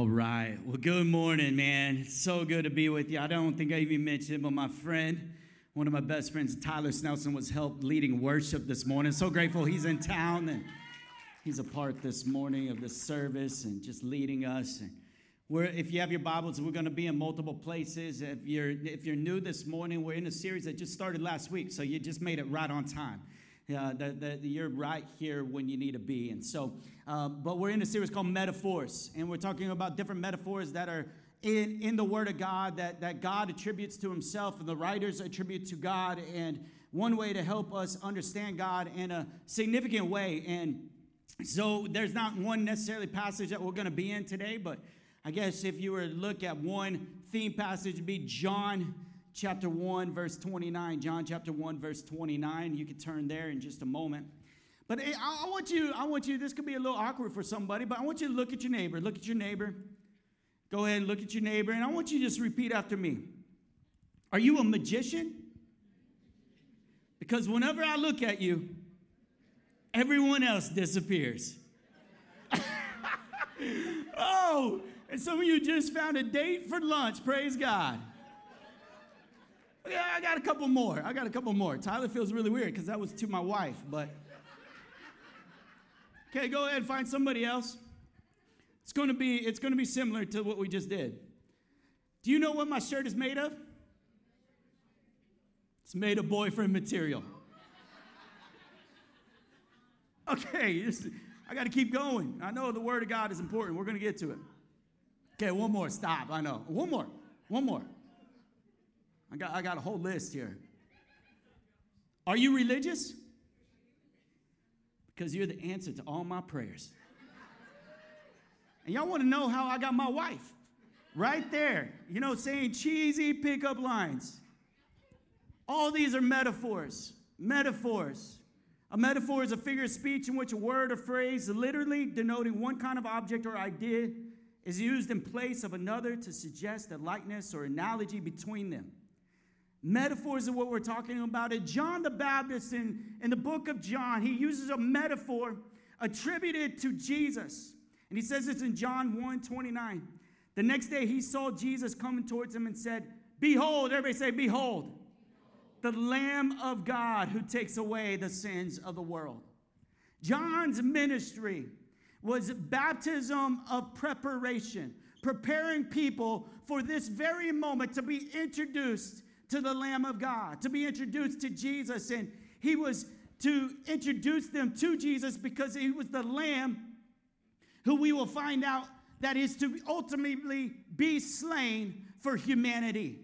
All right. Well, good morning, man. It's so good to be with you. I don't think I even mentioned, but my friend, one of my best friends, Tyler Snelson, was helped leading worship this morning. So grateful he's in town and he's a part this morning of the service and just leading us. And we're, if you have your Bibles, we're going to be in multiple places. If you're if you're new this morning, we're in a series that just started last week, so you just made it right on time. Yeah, that, that you're right here when you need to be. And so, uh, but we're in a series called Metaphors, and we're talking about different metaphors that are in, in the Word of God that, that God attributes to Himself and the writers attribute to God, and one way to help us understand God in a significant way. And so, there's not one necessarily passage that we're going to be in today, but I guess if you were to look at one theme passage, it'd be John chapter 1, verse 29. John chapter 1, verse 29. You can turn there in just a moment. But eh, I want you, I want you, this could be a little awkward for somebody, but I want you to look at your neighbor. Look at your neighbor. Go ahead and look at your neighbor, and I want you to just repeat after me. Are you a magician? Because whenever I look at you, everyone else disappears. oh, and some of you just found a date for lunch. Praise God. Yeah, I got a couple more. I got a couple more. Tyler feels really weird because that was to my wife, but. Okay, go ahead and find somebody else. It's gonna be it's gonna be similar to what we just did. Do you know what my shirt is made of? It's made of boyfriend material. Okay, I got to keep going. I know the word of God is important. We're to get to it. Okay, one more. Stop. I know. One more. One more. I got, I got a whole list here. Are you religious? Because you're the answer to all my prayers. And y'all want to know how I got my wife? Right there. You know, saying cheesy pickup lines. All these are metaphors. Metaphors. A metaphor is a figure of speech in which a word or phrase, literally denoting one kind of object or idea, is used in place of another to suggest a likeness or analogy between them. Metaphors are what we're talking about. And John the Baptist, in, in the book of John, he uses a metaphor attributed to Jesus. And he says this in John 1 29. The next day he saw Jesus coming towards him and said, Behold, everybody say, Behold, the Lamb of God who takes away the sins of the world. John's ministry was baptism of preparation, preparing people for this very moment to be introduced to the Lamb of God, to be introduced to Jesus. And he was to introduce them to Jesus because he was the Lamb who we will find out that is to ultimately be slain for humanity.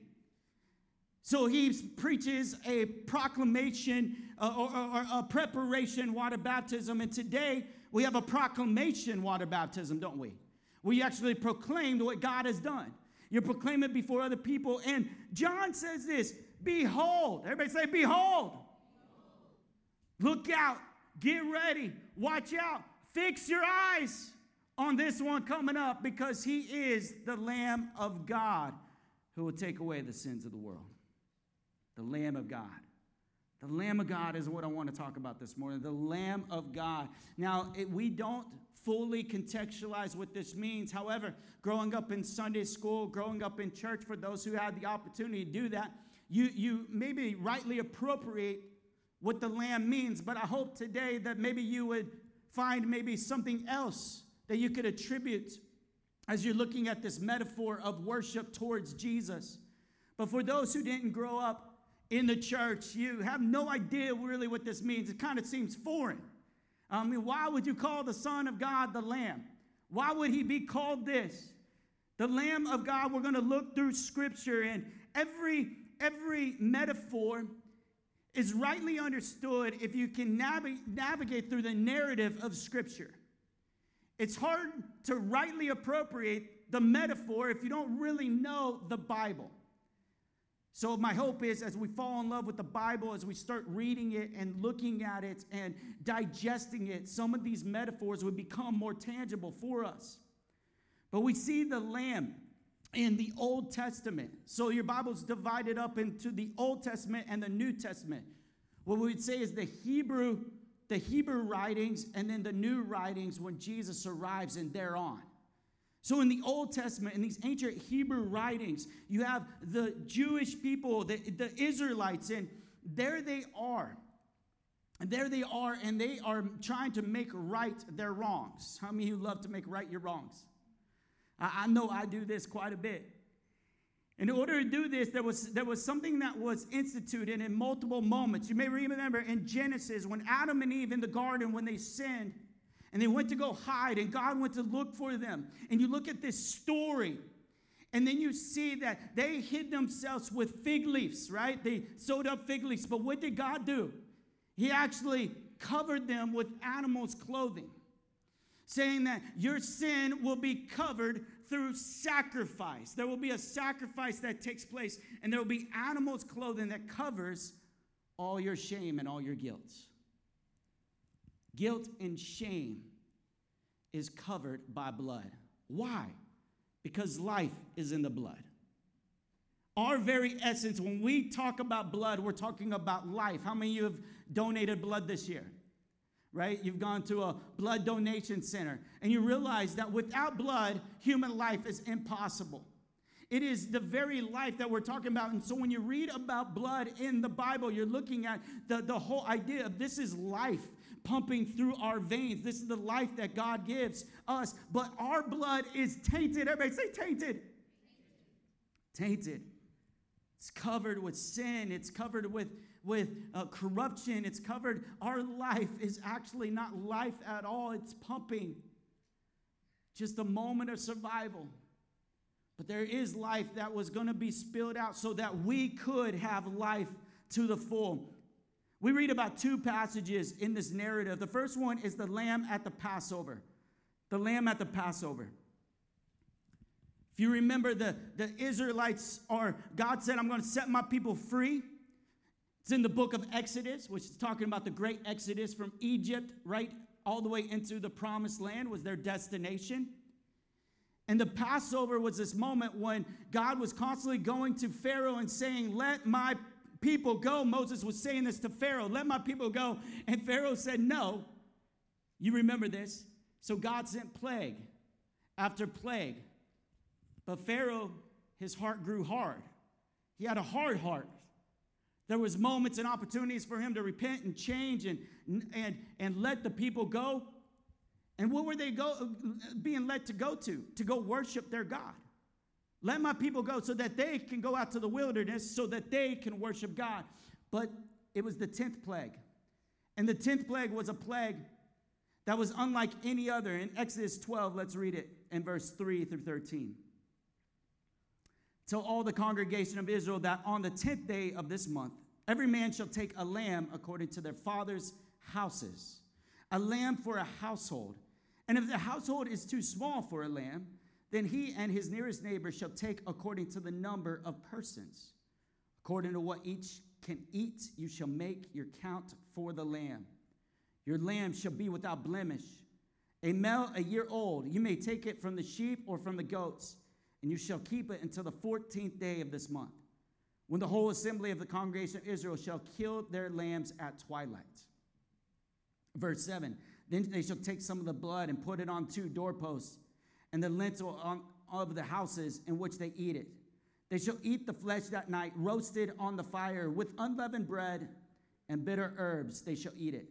So he preaches a proclamation uh, or, or, or, a preparation water baptism. And today we have a proclamation water baptism, don't we? We actually proclaimed what God has done. You proclaim it before other people. And John says this Behold, everybody say, Behold. Look out, get ready, watch out, fix your eyes on this one coming up because he is the Lamb of God who will take away the sins of the world. The Lamb of God. The Lamb of God is what I want to talk about this morning. The Lamb of God. Now, it, we don't fully contextualize what this means. However, growing up in Sunday school, growing up in church, for those who had the opportunity to do that, you, you maybe rightly appropriate what the lamb means. But I hope today that maybe you would find maybe something else that you could attribute as you're looking at this metaphor of worship towards Jesus. But for those who didn't grow up in the church, you have no idea really what this means. It kind of seems foreign. I mean, why would you call the Son of God the Lamb? Why would he be called this? The Lamb of God, we're going to look through Scripture, and every, every metaphor is rightly understood if you can nav- navigate through the narrative of Scripture. It's hard to rightly appropriate the metaphor if you don't really know the Bible. So, my hope is as we fall in love with the Bible, as we start reading it and looking at it and digesting it, some of these metaphors would become more tangible for us. But we see the Lamb in the Old Testament. So, your Bible's divided up into the Old Testament and the New Testament. What we would say is the Hebrew, the Hebrew writings, and then the new writings when Jesus arrives and thereon. So, in the Old Testament, in these ancient Hebrew writings, you have the Jewish people, the, the Israelites, and there they are. And there they are, and they are trying to make right their wrongs. How many of you love to make right your wrongs? I, I know I do this quite a bit. In order to do this, there was, there was something that was instituted in multiple moments. You may remember in Genesis when Adam and Eve in the garden, when they sinned, and they went to go hide, and God went to look for them. And you look at this story, and then you see that they hid themselves with fig leaves, right? They sewed up fig leaves. But what did God do? He actually covered them with animals' clothing, saying that your sin will be covered through sacrifice. There will be a sacrifice that takes place, and there will be animals' clothing that covers all your shame and all your guilt. Guilt and shame is covered by blood. Why? Because life is in the blood. Our very essence, when we talk about blood, we're talking about life. How many of you have donated blood this year? Right? You've gone to a blood donation center and you realize that without blood, human life is impossible. It is the very life that we're talking about. And so when you read about blood in the Bible, you're looking at the, the whole idea of this is life pumping through our veins. This is the life that God gives us. But our blood is tainted. Everybody say tainted. Tainted. It's covered with sin. It's covered with, with uh, corruption. It's covered. Our life is actually not life at all. It's pumping. Just a moment of survival. But there is life that was going to be spilled out so that we could have life to the full. We read about two passages in this narrative. The first one is the lamb at the Passover. The lamb at the Passover. If you remember, the, the Israelites are, God said, I'm going to set my people free. It's in the book of Exodus, which is talking about the great Exodus from Egypt, right all the way into the promised land, was their destination. And the Passover was this moment when God was constantly going to Pharaoh and saying, Let my people go. Moses was saying this to Pharaoh, let my people go. And Pharaoh said, no. You remember this? So God sent plague after plague. But Pharaoh, his heart grew hard. He had a hard heart. There was moments and opportunities for him to repent and change and, and, and let the people go. And what were they go, being led to go to? To go worship their God. Let my people go so that they can go out to the wilderness so that they can worship God. But it was the 10th plague. And the 10th plague was a plague that was unlike any other. In Exodus 12, let's read it in verse 3 through 13. Tell all the congregation of Israel that on the 10th day of this month, every man shall take a lamb according to their father's houses, a lamb for a household. And if the household is too small for a lamb, then he and his nearest neighbor shall take according to the number of persons. According to what each can eat, you shall make your count for the lamb. Your lamb shall be without blemish. A male a year old, you may take it from the sheep or from the goats, and you shall keep it until the 14th day of this month, when the whole assembly of the congregation of Israel shall kill their lambs at twilight. Verse 7 Then they shall take some of the blood and put it on two doorposts and the lintel of the houses in which they eat it. They shall eat the flesh that night, roasted on the fire with unleavened bread and bitter herbs. They shall eat it.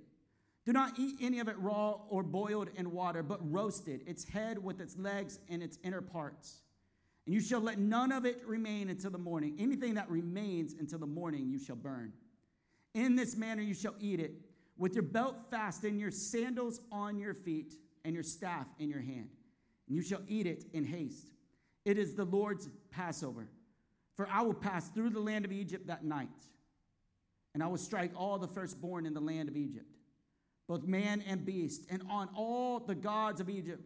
Do not eat any of it raw or boiled in water, but roasted, its head with its legs and its inner parts. And you shall let none of it remain until the morning. Anything that remains until the morning you shall burn. In this manner you shall eat it, with your belt fast and your sandals on your feet and your staff in your hand and you shall eat it in haste. It is the Lord's Passover. For I will pass through the land of Egypt that night, and I will strike all the firstborn in the land of Egypt, both man and beast, and on all the gods of Egypt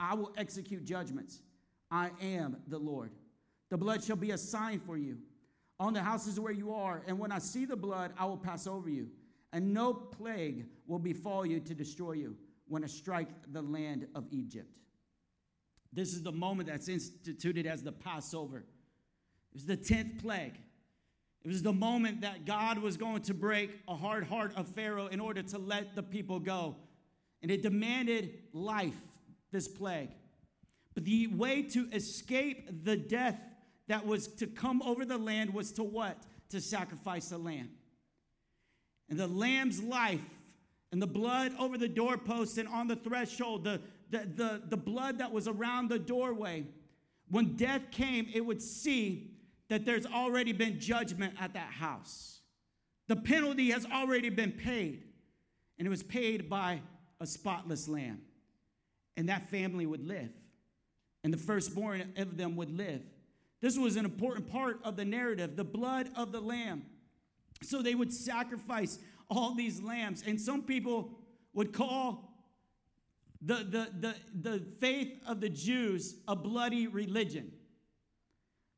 I will execute judgments. I am the Lord. The blood shall be a sign for you on the houses where you are, and when I see the blood, I will pass over you, and no plague will befall you to destroy you when I strike the land of Egypt. This is the moment that's instituted as the Passover. It was the 10th plague. It was the moment that God was going to break a hard heart of Pharaoh in order to let the people go. And it demanded life, this plague. But the way to escape the death that was to come over the land was to what? To sacrifice a lamb. And the lamb's life and the blood over the doorpost and on the threshold, the, the, the, the blood that was around the doorway, when death came, it would see that there's already been judgment at that house. The penalty has already been paid, and it was paid by a spotless lamb. And that family would live, and the firstborn of them would live. This was an important part of the narrative the blood of the lamb. So they would sacrifice all these lambs. And some people would call the, the, the, the faith of the Jews a bloody religion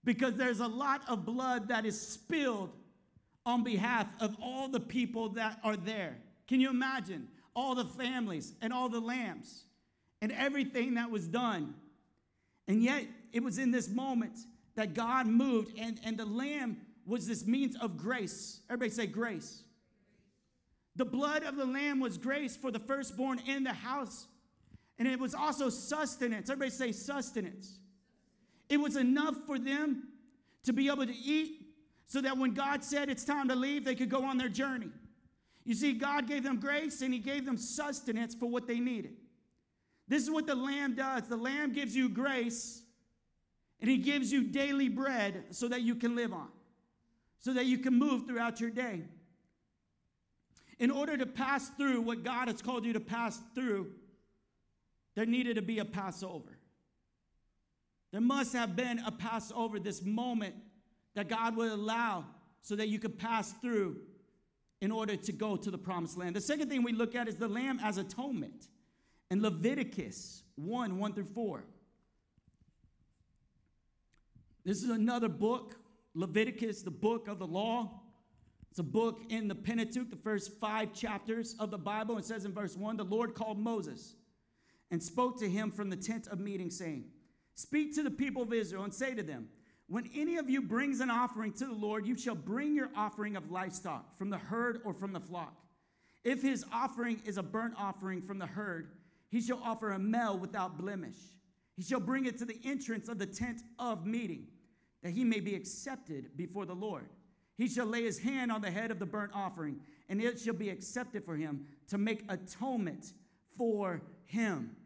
because there's a lot of blood that is spilled on behalf of all the people that are there. Can you imagine all the families and all the lambs and everything that was done? And yet, it was in this moment that God moved, and, and the lamb was this means of grace. Everybody say grace. The blood of the lamb was grace for the firstborn in the house. And it was also sustenance. Everybody say sustenance. It was enough for them to be able to eat so that when God said it's time to leave, they could go on their journey. You see, God gave them grace and He gave them sustenance for what they needed. This is what the Lamb does the Lamb gives you grace and He gives you daily bread so that you can live on, so that you can move throughout your day. In order to pass through what God has called you to pass through, there needed to be a Passover. There must have been a Passover, this moment that God would allow so that you could pass through in order to go to the promised land. The second thing we look at is the lamb as atonement. In Leviticus 1 1 through 4. This is another book, Leviticus, the book of the law. It's a book in the Pentateuch, the first five chapters of the Bible. It says in verse 1 The Lord called Moses and spoke to him from the tent of meeting, saying, Speak to the people of Israel and say to them, When any of you brings an offering to the Lord, you shall bring your offering of livestock from the herd or from the flock. If his offering is a burnt offering from the herd, he shall offer a male without blemish. He shall bring it to the entrance of the tent of meeting, that he may be accepted before the Lord. He shall lay his hand on the head of the burnt offering, and it shall be accepted for him to make atonement for him.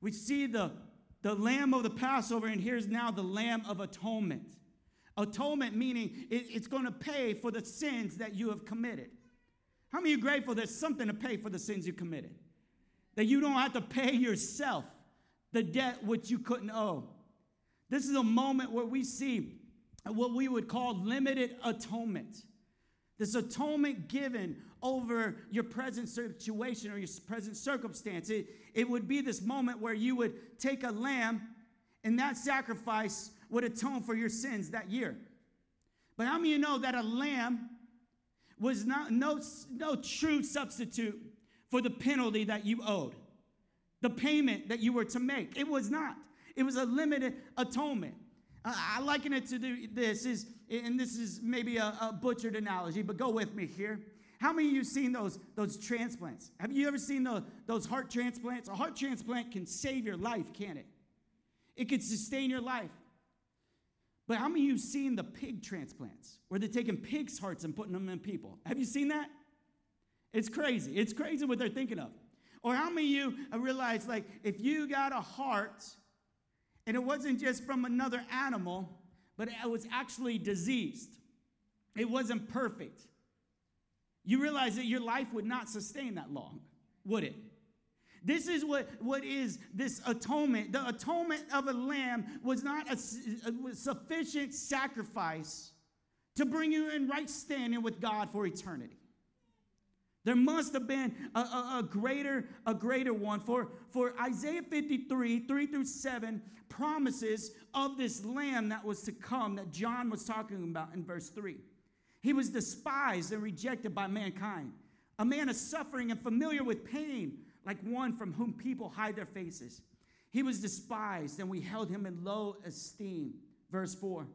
We see the, the lamb of the Passover, and here's now the lamb of atonement. Atonement meaning it, it's going to pay for the sins that you have committed. How many you grateful there's something to pay for the sins you committed? That you don't have to pay yourself the debt which you couldn't owe. This is a moment where we see what we would call limited atonement. This atonement given over your present situation or your present circumstance. It, it would be this moment where you would take a lamb and that sacrifice would atone for your sins that year. But how many of you know that a lamb was not, no, no true substitute for the penalty that you owed? The payment that you were to make. It was not. It was a limited atonement. I liken it to this is, and this is maybe a, a, butchered analogy, but go with me here. How many of you seen those, those transplants? Have you ever seen the, those heart transplants? A heart transplant can save your life, can it? It can sustain your life. But how many of you seen the pig transplants where they're taking pigs' hearts and putting them in people? Have you seen that? It's crazy. It's crazy what they're thinking of. Or how many of you realize, like, if you got a heart and it wasn't just from another animal, but it was actually diseased. It wasn't perfect. You realize that your life would not sustain that long, would it? This is what, what is this atonement. The atonement of a lamb was not a, a sufficient sacrifice to bring you in right standing with God for eternity. There must have been a, a, a, greater, a greater one. For, for Isaiah 53, 3 through 7, promises of this lamb that was to come that John was talking about in verse 3. He was despised and rejected by mankind, a man of suffering and familiar with pain, like one from whom people hide their faces. He was despised, and we held him in low esteem. Verse 4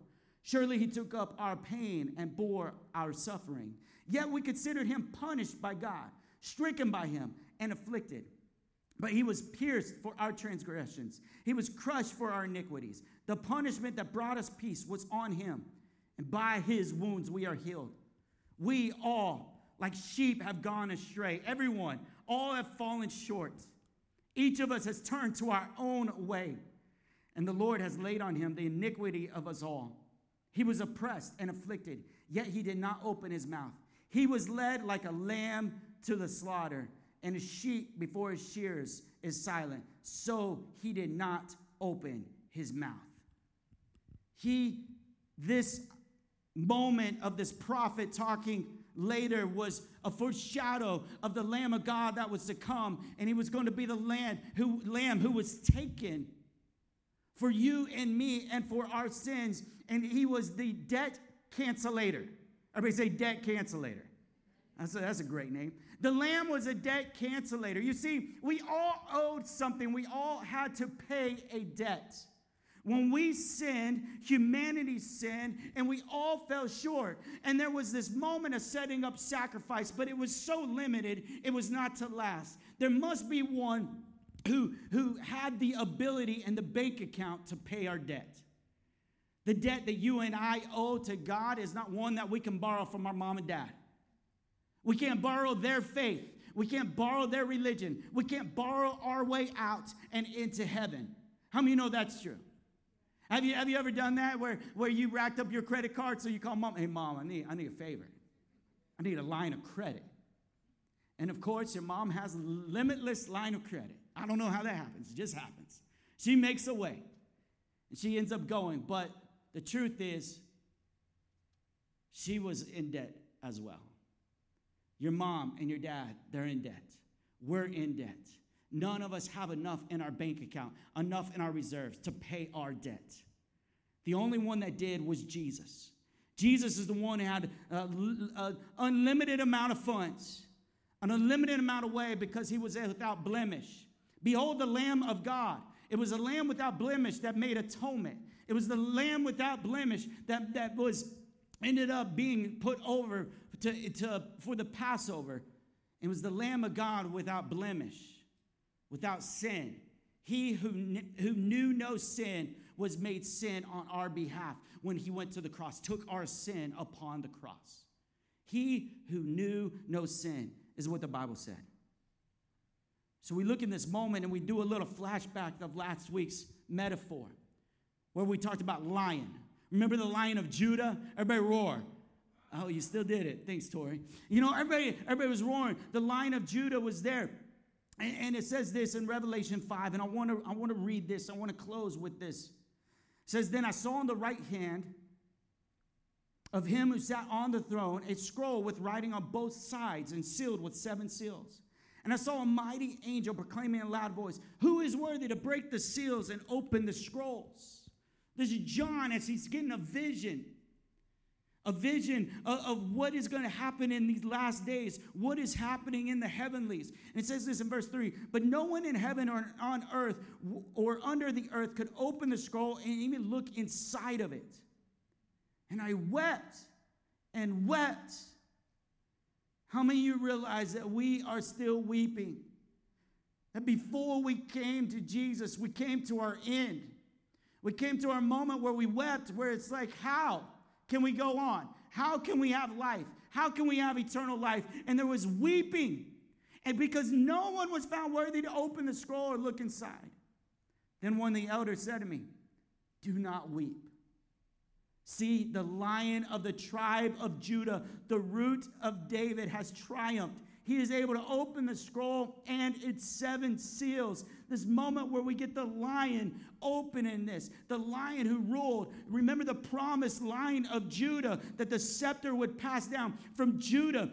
Surely he took up our pain and bore our suffering. Yet we considered him punished by God, stricken by him, and afflicted. But he was pierced for our transgressions, he was crushed for our iniquities. The punishment that brought us peace was on him, and by his wounds we are healed. We all, like sheep, have gone astray. Everyone, all have fallen short. Each of us has turned to our own way, and the Lord has laid on him the iniquity of us all. He was oppressed and afflicted, yet he did not open his mouth. He was led like a lamb to the slaughter and a sheep before his shears is silent. So he did not open his mouth. He, this moment of this prophet talking later was a foreshadow of the Lamb of God that was to come, and he was going to be the lamb who, lamb who was taken for you and me and for our sins, and he was the debt cancellator. Everybody say debt cancellator. That's a, that's a great name. The lamb was a debt cancellator. You see, we all owed something, we all had to pay a debt. When we sinned, humanity sinned, and we all fell short. And there was this moment of setting up sacrifice, but it was so limited, it was not to last. There must be one who, who had the ability and the bank account to pay our debt. The debt that you and I owe to God is not one that we can borrow from our mom and dad. We can't borrow their faith. We can't borrow their religion. We can't borrow our way out and into heaven. How many know that's true? Have you, have you ever done that where, where you racked up your credit card so you call mom, hey, mom, I need, I need a favor. I need a line of credit. And of course, your mom has a limitless line of credit. I don't know how that happens, it just happens. She makes a way and she ends up going. But the truth is, she was in debt as well. Your mom and your dad, they're in debt. We're in debt. None of us have enough in our bank account, enough in our reserves to pay our debt. The only one that did was Jesus. Jesus is the one who had uh, an uh, unlimited amount of funds, an unlimited amount of way because he was without blemish. Behold the Lamb of God. It was a lamb without blemish that made atonement. It was the lamb without blemish that, that was ended up being put over to, to, for the Passover. It was the Lamb of God without blemish, without sin. He who, who knew no sin was made sin on our behalf when he went to the cross, took our sin upon the cross. He who knew no sin is what the Bible said. So we look in this moment and we do a little flashback of last week's metaphor where we talked about lion. Remember the lion of Judah? Everybody roar. Oh, you still did it. Thanks, Tori. You know, everybody, everybody was roaring. The lion of Judah was there. And, and it says this in Revelation 5, and I want to I want to read this. I want to close with this. It says, Then I saw on the right hand of him who sat on the throne a scroll with writing on both sides and sealed with seven seals. And I saw a mighty angel proclaiming in a loud voice, Who is worthy to break the seals and open the scrolls? This is John as he's getting a vision a vision of, of, what is going to happen in these last days, what is happening in the heavenlies. And it says this in verse 3 But no one in heaven or on earth or under the earth could open the scroll and even look inside of it. And I wept and wept. How many of you realize that we are still weeping? That before we came to Jesus, we came to our end. We came to our moment where we wept, where it's like, how? can we go on? How can we have life? How can we have eternal life? And there was weeping. And because no one was found worthy to open the scroll or look inside, then one of the elders said to me, Do not weep. See, the lion of the tribe of Judah, the root of David, has triumphed. He is able to open the scroll and its seven seals. This moment where we get the lion opening this, the lion who ruled. Remember the promised line of Judah that the scepter would pass down from Judah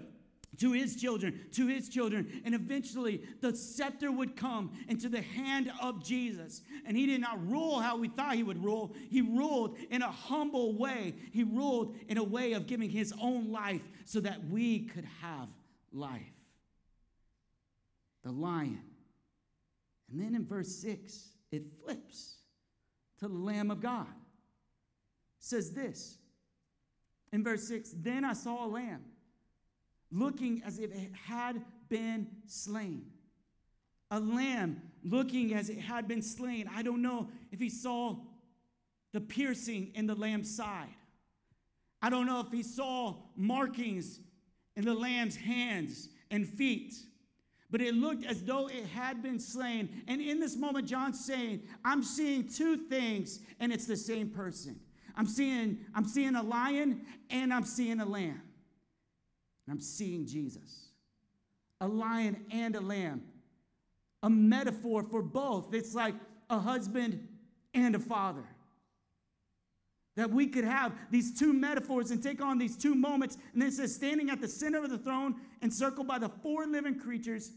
to his children, to his children, and eventually the scepter would come into the hand of Jesus. And he did not rule how we thought he would rule, he ruled in a humble way. He ruled in a way of giving his own life so that we could have life the lion. And then in verse 6, it flips to the Lamb of God. It says this in verse 6 Then I saw a lamb looking as if it had been slain, a lamb looking as it had been slain. I don't know if he saw the piercing in the lamb's side. I don't know if he saw markings in the lamb's hands and feet, but it looked as though it had been slain. And in this moment, John's saying, I'm seeing two things, and it's the same person. I'm seeing, I'm seeing a lion and I'm seeing a lamb. And I'm seeing Jesus. A lion and a lamb. A metaphor for both. It's like a husband and a father. That we could have these two metaphors and take on these two moments. And it says, standing at the center of the throne, encircled by the four living creatures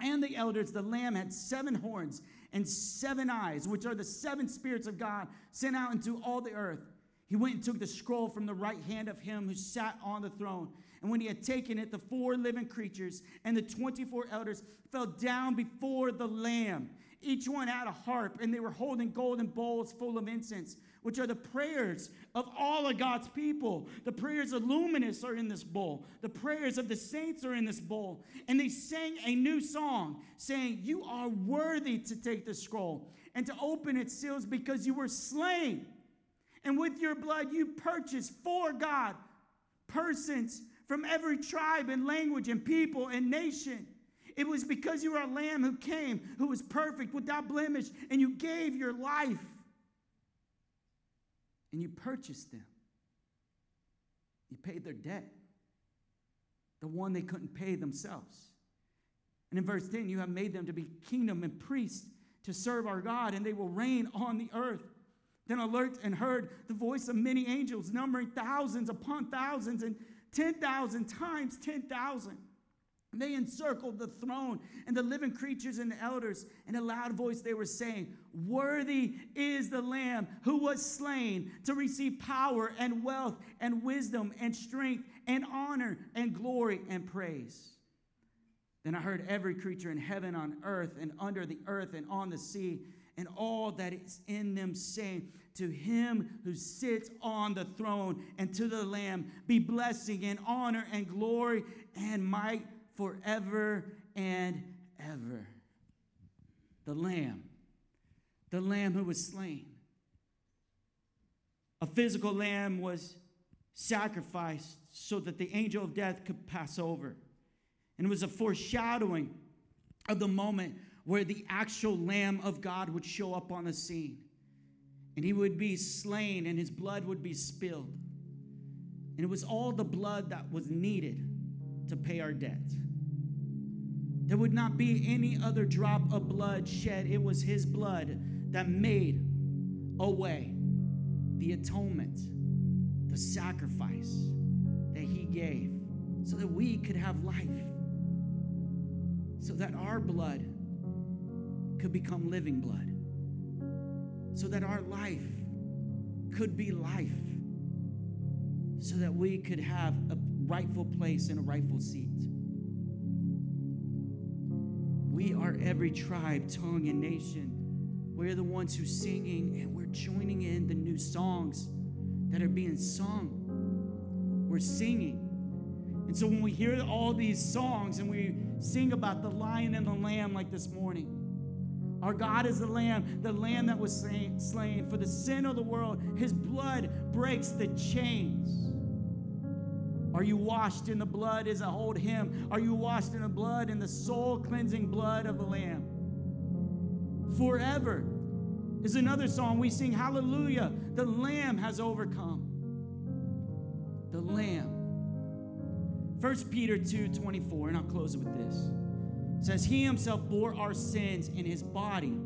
and the elders, the Lamb had seven horns and seven eyes, which are the seven spirits of God sent out into all the earth. He went and took the scroll from the right hand of him who sat on the throne. And when he had taken it, the four living creatures and the 24 elders fell down before the Lamb. Each one had a harp, and they were holding golden bowls full of incense which are the prayers of all of God's people. The prayers of Luminous are in this bowl. The prayers of the saints are in this bowl. And they sang a new song saying, You are worthy to take the scroll and to open its seals because you were slain. And with your blood, you purchased for God persons from every tribe and language and people and nation. It was because you were a lamb who came, who was perfect, without blemish, and you gave your life and you purchased them. You paid their debt, the one they couldn't pay themselves. And in verse 10, you have made them to be kingdom and priests to serve our God, and they will reign on the earth. Then alert and heard the voice of many angels, numbering thousands upon thousands and 10,000 times 10,000 they encircled the throne and the living creatures and the elders. In a loud voice, they were saying, Worthy is the Lamb who was slain to receive power and wealth and wisdom and strength and honor and glory and praise. Then I heard every creature in heaven, on earth, and under the earth, and on the sea, and all that is in them saying, To him who sits on the throne and to the Lamb be blessing and honor and glory and might forever and ever. The Lamb, the Lamb who was slain. A physical lamb was sacrificed so that the angel of death could pass over. And it was a foreshadowing of the moment where the actual Lamb of God would show up on the scene. And he would be slain and his blood would be spilled. And it was all the blood that was needed to pay our debt. There would not be any other drop of blood shed. It was his blood that made a way, the atonement, the sacrifice that he gave so that we could have life, so that our blood could become living blood, so that our life could be life, so that we could have a rightful place and a rightful seat. We are every tribe, tongue, and nation. We're the ones who's singing and we're joining in the new songs that are being sung. We're singing. And so when we hear all these songs and we sing about the lion and the lamb like this morning, our God is the lamb, the lamb that was slain for the sin of the world. His blood breaks the chains. Are you washed in the blood is a old hymn. Are you washed in the blood, in the soul cleansing blood of the Lamb? Forever is another song we sing, Hallelujah. The Lamb has overcome. The Lamb. 1 Peter 2 24, and I'll close it with this. Says, He himself bore our sins in his body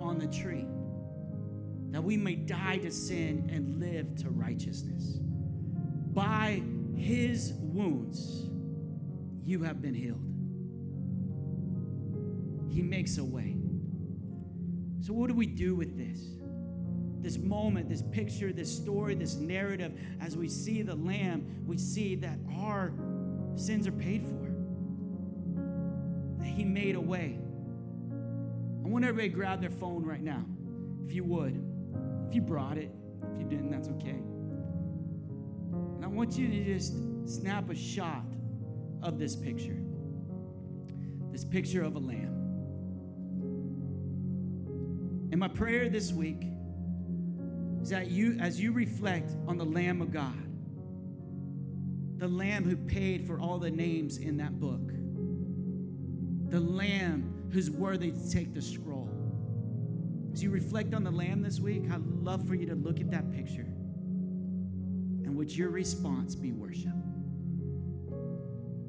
on the tree, that we may die to sin and live to righteousness. By his wounds, you have been healed. He makes a way. So, what do we do with this? This moment, this picture, this story, this narrative, as we see the Lamb, we see that our sins are paid for, that He made a way. I want everybody to grab their phone right now, if you would. If you brought it, if you didn't, that's okay. And I want you to just snap a shot of this picture this picture of a lamb. And my prayer this week is that you, as you reflect on the Lamb of God, the Lamb who paid for all the names in that book, the Lamb who's worthy to take the scroll. As you reflect on the Lamb this week, I'd love for you to look at that picture. Would your response be worship?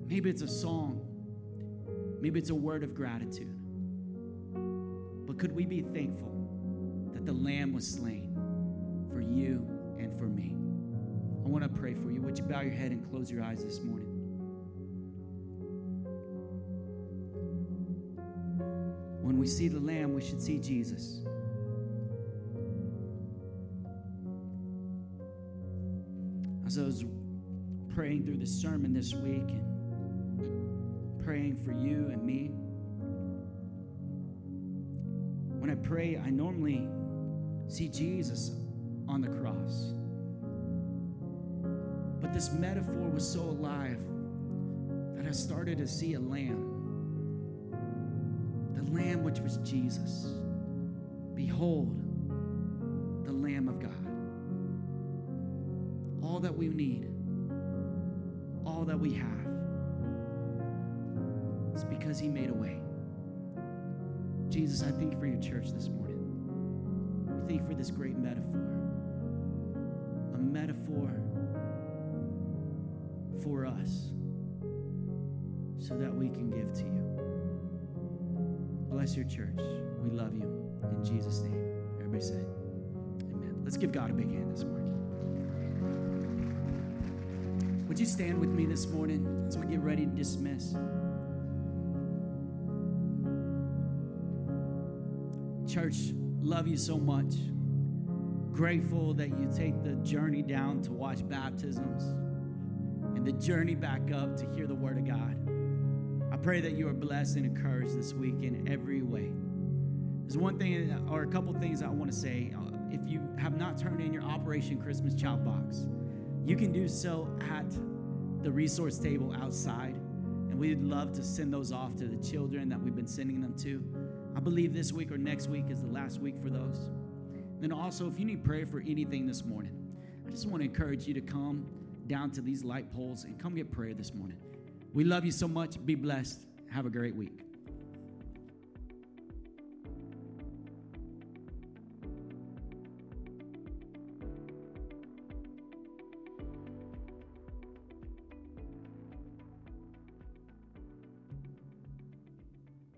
Maybe it's a song, maybe it's a word of gratitude. But could we be thankful that the Lamb was slain for you and for me? I want to pray for you. Would you bow your head and close your eyes this morning? When we see the Lamb, we should see Jesus. As I was praying through the sermon this week and praying for you and me, when I pray, I normally see Jesus on the cross. But this metaphor was so alive that I started to see a lamb. The lamb which was Jesus. Behold, the Lamb of God. All that we need, all that we have, is because He made a way. Jesus, I thank you for your church this morning. We thank you for this great metaphor. A metaphor for us so that we can give to you. Bless your church. We love you. In Jesus' name. Everybody say, Amen. Let's give God a big hand this morning. Would you stand with me this morning as we get ready to dismiss? Church, love you so much. Grateful that you take the journey down to watch baptisms and the journey back up to hear the Word of God. I pray that you are blessed and encouraged this week in every way. There's one thing, or a couple things I want to say. Uh, If you have not turned in your Operation Christmas Child Box, you can do so at the resource table outside. And we'd love to send those off to the children that we've been sending them to. I believe this week or next week is the last week for those. Then also, if you need prayer for anything this morning, I just want to encourage you to come down to these light poles and come get prayer this morning. We love you so much. Be blessed. Have a great week.